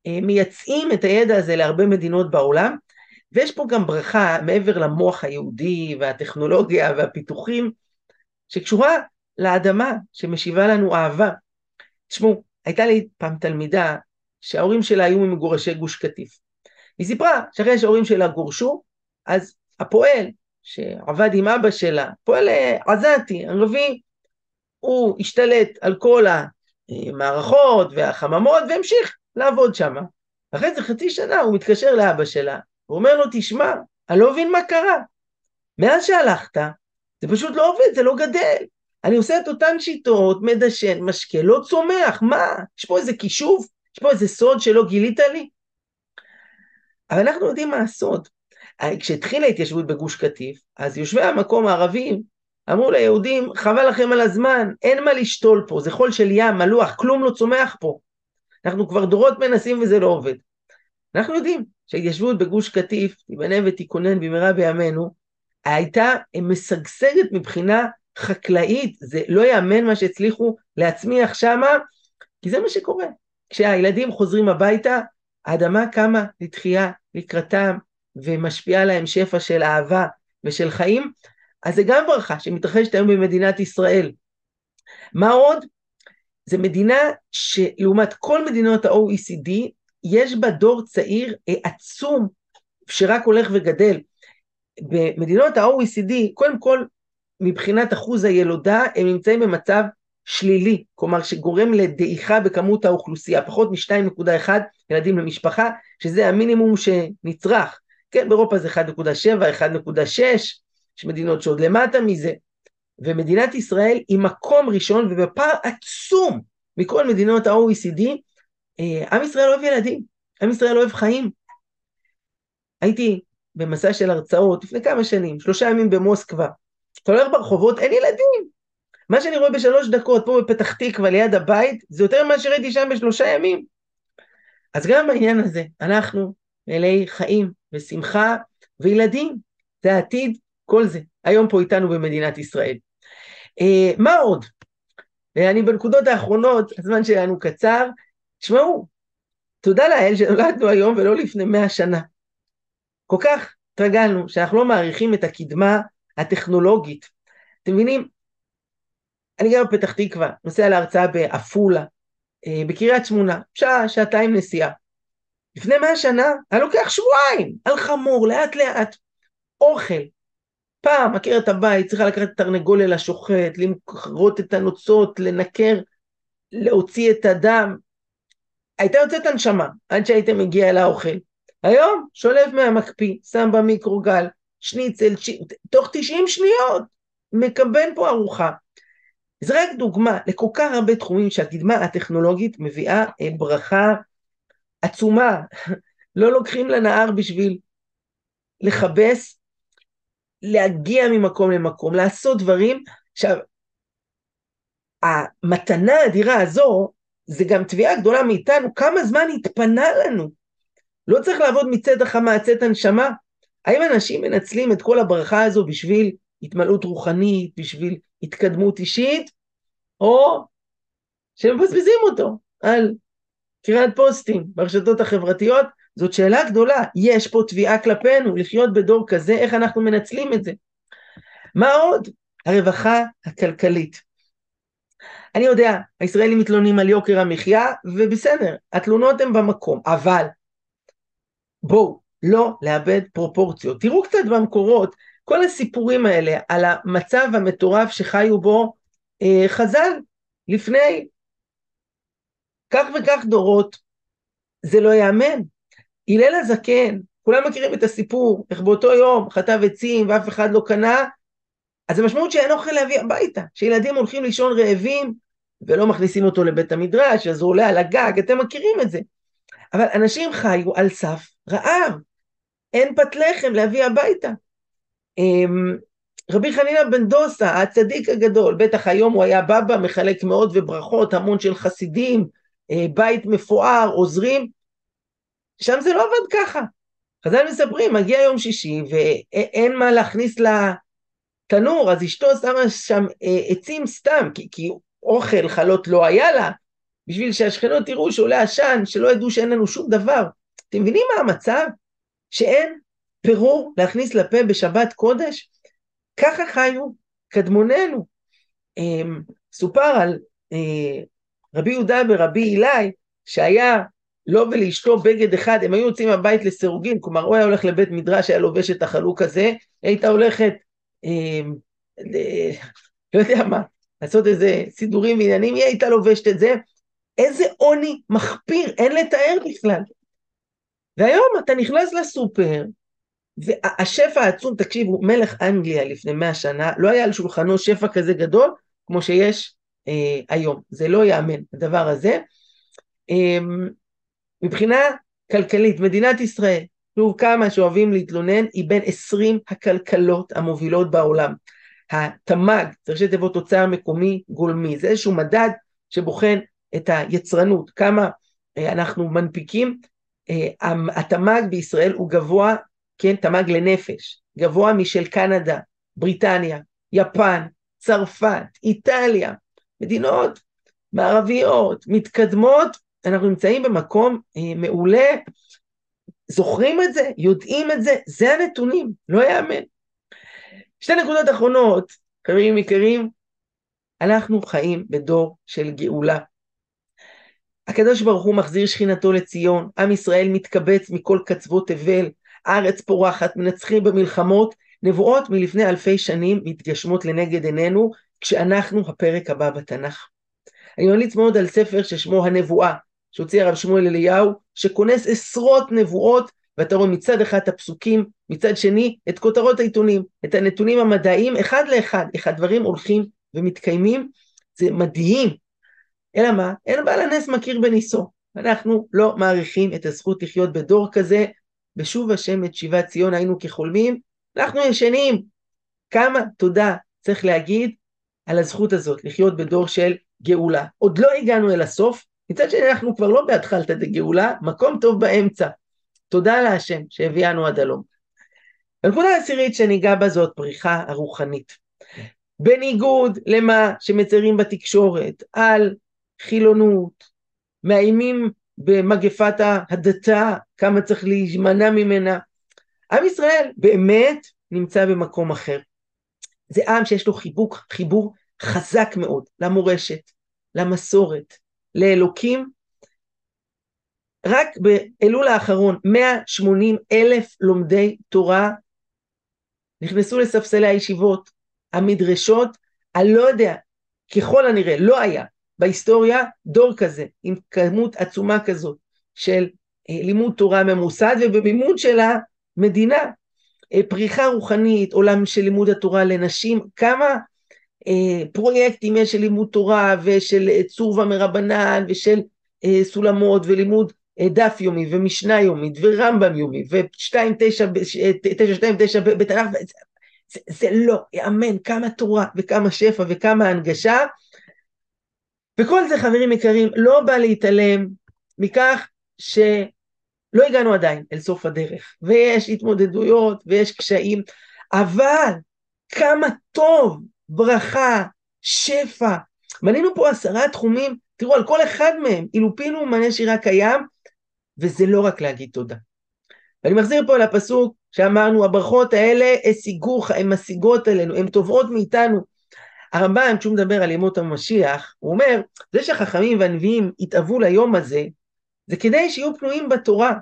אה, מייצאים את הידע הזה להרבה מדינות בעולם, ויש פה גם ברכה מעבר למוח היהודי והטכנולוגיה והפיתוחים, שקשורה לאדמה שמשיבה לנו אהבה. תשמעו, הייתה לי פעם תלמידה שההורים שלה היו ממגורשי גוש קטיף. היא סיפרה שאחרי שההורים שלה גורשו, אז הפועל שעבד עם אבא שלה, פועל עזתי, ערבי, הוא השתלט על כל המערכות והחממות והמשיך לעבוד שם. אחרי זה חצי שנה הוא מתקשר לאבא שלה, הוא אומר לו, תשמע, אני לא מבין מה קרה. מאז שהלכת, זה פשוט לא עובד, זה לא גדל. אני עושה את אותן שיטות, מדשן, משקה, לא צומח, מה? יש פה איזה כישוב? יש פה איזה סוד שלא גילית לי? אבל אנחנו יודעים מה הסוד. כשהתחילה ההתיישבות בגוש קטיף, אז יושבי המקום הערבים אמרו ליהודים, חבל לכם על הזמן, אין מה לשתול פה, זה חול של ים, מלוח, כלום לא צומח פה. אנחנו כבר דורות מנסים וזה לא עובד. אנחנו יודעים שההתיישבות בגוש קטיף, תיבנה ותיכונן במהרה בימינו, הייתה משגשגת מבחינה חקלאית, זה לא יאמן מה שהצליחו להצמיח שמה, כי זה מה שקורה. כשהילדים חוזרים הביתה, האדמה קמה לתחייה לקראתם, ומשפיעה להם שפע של אהבה ושל חיים, אז זה גם ברכה שמתרחשת היום במדינת ישראל. מה עוד? זו מדינה שלעומת כל מדינות ה-OECD, יש בה דור צעיר אה, עצום שרק הולך וגדל. במדינות ה-OECD, קודם כל, מבחינת אחוז הילודה, הם נמצאים במצב שלילי, כלומר שגורם לדעיכה בכמות האוכלוסייה, פחות מ-2.1 ילדים למשפחה, שזה המינימום שנצרך. כן, באירופה זה 1.7, 1.6, יש מדינות שעוד למטה מזה. ומדינת ישראל היא מקום ראשון ובפער עצום מכל מדינות ה-OECD, אה, עם ישראל אוהב ילדים, עם ישראל אוהב חיים. הייתי במסע של הרצאות לפני כמה שנים, שלושה ימים במוסקבה. אתה הולך ברחובות, אין ילדים. מה שאני רואה בשלוש דקות פה בפתח תקווה ליד הבית, זה יותר ממה שראיתי שם בשלושה ימים. אז גם בעניין הזה, אנחנו מלאי חיים ושמחה וילדים, זה העתיד, כל זה, היום פה איתנו במדינת ישראל. אה, מה עוד? אני בנקודות האחרונות, הזמן שלנו קצר, תשמעו, תודה לאל שנולדנו היום ולא לפני מאה שנה. כל כך התרגלנו שאנחנו לא מעריכים את הקדמה הטכנולוגית. אתם מבינים? אני גר בפתח תקווה, נוסע להרצאה בעפולה, אה, בקריית שמונה, שעה, שעתיים נסיעה. לפני מאה שנה היה לוקח שבועיים על חמור, לאט לאט. אוכל. פעם עקרת הבית צריכה לקחת את תרנגול אל השוחט, למכרות את הנוצות, לנקר, להוציא את הדם. הייתה יוצאת הנשמה עד שהיית מגיע אל האוכל. היום שולף מהמקפיא, שם במיקרוגל, שניצל, ש... תוך 90 שניות מקבל פה ארוחה. זה רק דוגמה לכל כך הרבה תחומים שהקדמה הטכנולוגית מביאה אה, ברכה עצומה, לא לוקחים לנהר בשביל לכבס, להגיע ממקום למקום, לעשות דברים. עכשיו, המתנה האדירה הזו, זה גם תביעה גדולה מאיתנו, כמה זמן התפנה לנו. לא צריך לעבוד מצאת החמה עד צאת הנשמה. האם אנשים מנצלים את כל הברכה הזו בשביל התמלאות רוחנית, בשביל התקדמות אישית, או שמבזבזים אותו על קריאת פוסטים ברשתות החברתיות, זאת שאלה גדולה. יש פה תביעה כלפינו לחיות בדור כזה, איך אנחנו מנצלים את זה. מה עוד? הרווחה הכלכלית. אני יודע, הישראלים מתלוננים על יוקר המחיה, ובסדר, התלונות הן במקום, אבל בואו, לא לאבד פרופורציות. תראו קצת במקורות, כל הסיפורים האלה על המצב המטורף שחיו בו אה, חז"ל לפני כך וכך דורות, זה לא ייאמן. הלל הזקן, כולם מכירים את הסיפור, איך באותו יום חטב עצים ואף אחד לא קנה, אז המשמעות שאין אוכל להביא הביתה, שילדים הולכים לישון רעבים ולא מכניסים אותו לבית המדרש, אז הוא עולה על הגג, אתם מכירים את זה. אבל אנשים חיו על סף רעב, אין פת לחם להביא הביתה. אמ, רבי חנינא בן דוסה, הצדיק הגדול, בטח היום הוא היה בבא, מחלק מאוד וברכות, המון של חסידים, בית מפואר, עוזרים, שם זה לא עבד ככה. חז"ל מספרים, מגיע יום שישי ואין מה להכניס לתנור, אז אשתו שמה שם אה, עצים סתם, כי, כי אוכל, חלות לא היה לה, בשביל שהשכנות יראו שעולה עשן, שלא ידעו שאין לנו שום דבר. אתם מבינים מה המצב? שאין פירור להכניס לפה בשבת קודש? ככה חיו קדמוננו. אמ, סופר על אה, רבי יהודה ורבי אילאי, שהיה לו לא ולאשתו בגד אחד, הם היו יוצאים מהבית לסירוגין, כלומר הוא היה הולך לבית מדרש, היה לובש את החלוק הזה, הייתה הולכת, אה, ל... לא יודע מה, לעשות איזה סידורים ועניינים, היא הייתה לובשת את זה, איזה עוני מחפיר, אין לתאר בכלל. והיום אתה נכנס לסופר, והשפע העצום, תקשיבו, מלך אנגליה לפני מאה שנה, לא היה על שולחנו שפע כזה גדול כמו שיש אה, היום. זה לא ייאמן, הדבר הזה. אה, מבחינה כלכלית, מדינת ישראל, שוב כמה שאוהבים להתלונן, היא בין 20 הכלכלות המובילות בעולם. התמ"ג, צריך שתבוא תוצר מקומי גולמי, זה איזשהו מדד שבוחן את היצרנות, כמה אה, אנחנו מנפיקים, אה, התמ"ג בישראל הוא גבוה, כן, תמ"ג לנפש, גבוה משל קנדה, בריטניה, יפן, צרפת, איטליה, מדינות מערביות, מתקדמות, אנחנו נמצאים במקום אה, מעולה, זוכרים את זה, יודעים את זה, זה הנתונים, לא יאמן. שתי נקודות אחרונות, חברים יקרים, אנחנו חיים בדור של גאולה. הקדוש ברוך הוא מחזיר שכינתו לציון, עם ישראל מתקבץ מכל קצוות תבל, הארץ פורחת, מנצחים במלחמות, נבואות מלפני אלפי שנים מתגשמות לנגד עינינו, כשאנחנו הפרק הבא בתנ"ך. אני ממליץ מאוד על ספר ששמו הנבואה, שהוציא הרב שמואל אליהו, שכונס עשרות נבואות, ואתה רואה מצד אחד את הפסוקים, מצד שני את כותרות העיתונים, את הנתונים המדעיים, אחד לאחד, איך הדברים הולכים ומתקיימים, זה מדהים. אלא מה? אין בעל הנס מכיר בניסו. אנחנו לא מעריכים את הזכות לחיות בדור כזה, בשוב השם את שיבת ציון היינו כחולמים, אנחנו ישנים. כמה תודה צריך להגיד על הזכות הזאת, לחיות בדור של גאולה. עוד לא הגענו אל הסוף, מצד שני אנחנו כבר לא בהתחלת הגאולה, מקום טוב באמצע. תודה להשם שהביאנו עד הלום. הנקודה העשירית שניגע בה זאת פריחה הרוחנית. בניגוד למה שמציירים בתקשורת על חילונות, מאיימים במגפת ההדתה, כמה צריך להימנע ממנה. עם ישראל באמת נמצא במקום אחר. זה עם שיש לו חיבוק, חיבור חזק מאוד למורשת, למסורת, לאלוקים. רק באלול האחרון 180 אלף לומדי תורה נכנסו לספסלי הישיבות, המדרשות, אני לא יודע, ככל הנראה לא היה בהיסטוריה דור כזה, עם כמות עצומה כזאת של אה, לימוד תורה ממוסד ובמימון של המדינה. אה, פריחה רוחנית, עולם של לימוד התורה לנשים, כמה פרויקטים יש של לימוד תורה ושל צורבה מרבנן ושל סולמות ולימוד דף יומי ומשנה יומית ורמב"ם יומי ושתיים תשע, תשע שתיים תשע בתנ"ך, זה, זה לא יאמן כמה תורה וכמה שפע וכמה הנגשה. וכל זה חברים יקרים לא בא להתעלם מכך שלא הגענו עדיין אל סוף הדרך ויש התמודדויות ויש קשיים אבל כמה טוב, ברכה, שפע. מנינו פה עשרה תחומים תראו על כל אחד מהם אילופינו ומענה שירה קיים וזה לא רק להגיד תודה. ואני מחזיר פה על הפסוק שאמרנו הברכות האלה השיגוך, הן משיגות עלינו, הן תובעות מאיתנו. הרמב"ם, כשהוא מדבר על ימות המשיח, הוא אומר, זה שהחכמים והנביאים התאוו ליום הזה, זה כדי שיהיו פנויים בתורה.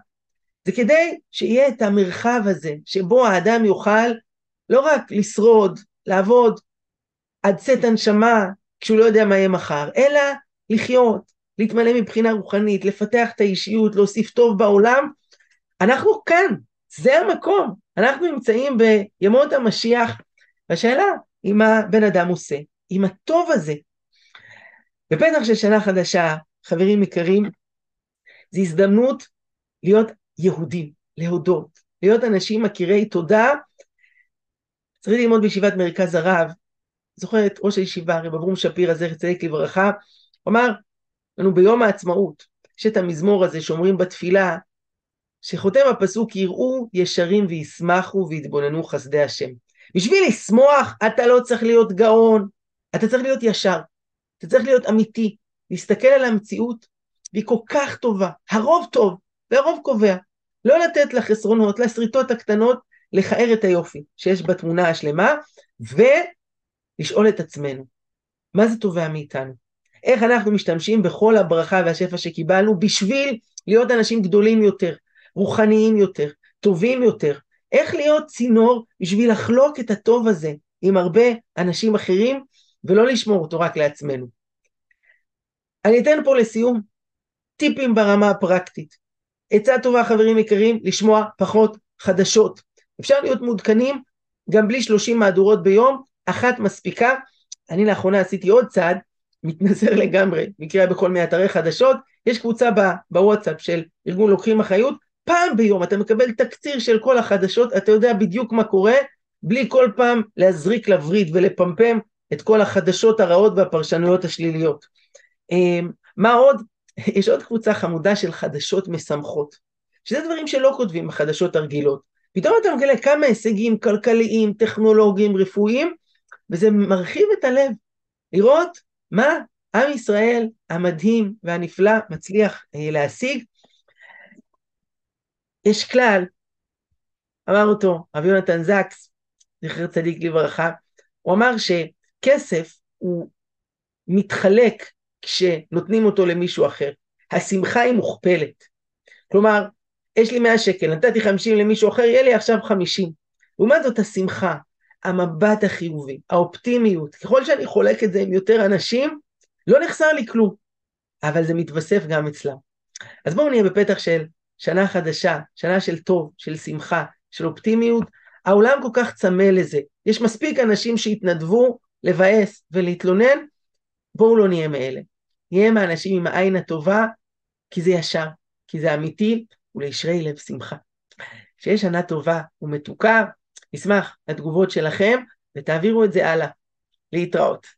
זה כדי שיהיה את המרחב הזה, שבו האדם יוכל לא רק לשרוד, לעבוד עד צאת הנשמה, כשהוא לא יודע מה יהיה מחר, אלא לחיות, להתמלא מבחינה רוחנית, לפתח את האישיות, להוסיף טוב בעולם. אנחנו כאן, זה המקום. אנחנו נמצאים בימות המשיח, והשאלה, אם הבן אדם עושה, עם הטוב הזה. בפתח של שנה חדשה, חברים יקרים, זו הזדמנות להיות יהודים, להודות, להיות אנשים מכירי תודה. צריך ללמוד בישיבת מרכז הרב, זוכר את ראש הישיבה, רב אברום שפירא, זכר צדיק לברכה, אמר, לנו ביום העצמאות, יש את המזמור הזה שאומרים בתפילה, שחותם הפסוק יראו ישרים וישמחו ויתבוננו חסדי השם. בשביל לשמוח אתה לא צריך להיות גאון, אתה צריך להיות ישר, אתה צריך להיות אמיתי, להסתכל על המציאות, והיא כל כך טובה, הרוב טוב, והרוב קובע. לא לתת לחסרונות, לסריטות הקטנות, לכער את היופי שיש בתמונה השלמה, ולשאול את עצמנו, מה זה תובע מאיתנו? איך אנחנו משתמשים בכל הברכה והשפע שקיבלנו בשביל להיות אנשים גדולים יותר, רוחניים יותר, טובים יותר, איך להיות צינור בשביל לחלוק את הטוב הזה עם הרבה אנשים אחרים ולא לשמור אותו רק לעצמנו. אני אתן פה לסיום טיפים ברמה הפרקטית. עצה טובה חברים יקרים, לשמוע פחות חדשות. אפשר להיות מעודכנים גם בלי 30 מהדורות ביום, אחת מספיקה. אני לאחרונה עשיתי עוד צעד, מתנזר לגמרי, מקרה בכל מיני אתרי חדשות, יש קבוצה בוואטסאפ של ארגון לוקחים אחריות, פעם ביום אתה מקבל תקציר של כל החדשות, אתה יודע בדיוק מה קורה, בלי כל פעם להזריק לווריד ולפמפם את כל החדשות הרעות והפרשנויות השליליות. אמ, מה עוד? יש עוד קבוצה חמודה של חדשות משמחות, שזה דברים שלא כותבים בחדשות הרגילות. פתאום אתה מגלה כמה הישגים כלכליים, טכנולוגיים, רפואיים, וזה מרחיב את הלב. לראות מה עם ישראל המדהים והנפלא מצליח אה, להשיג, יש כלל, אמר אותו רב יונתן זקס, זכר צדיק לברכה, הוא אמר שכסף הוא מתחלק כשנותנים אותו למישהו אחר. השמחה היא מוכפלת. כלומר, יש לי 100 שקל, נתתי 50 למישהו אחר, יהיה לי עכשיו 50. לעומת זאת השמחה, המבט החיובי, האופטימיות, ככל שאני חולק את זה עם יותר אנשים, לא נחסר לי כלום, אבל זה מתווסף גם אצלם. אז בואו נהיה בפתח של שנה חדשה, שנה של טוב, של שמחה, של אופטימיות, העולם כל כך צמא לזה. יש מספיק אנשים שהתנדבו לבאס ולהתלונן, בואו לא נהיה מאלה. נהיה מהאנשים עם העין הטובה, כי זה ישר, כי זה אמיתי, ולישרי לב שמחה. שיהיה שנה טובה ומתוקה, נשמח לתגובות שלכם, ותעבירו את זה הלאה. להתראות.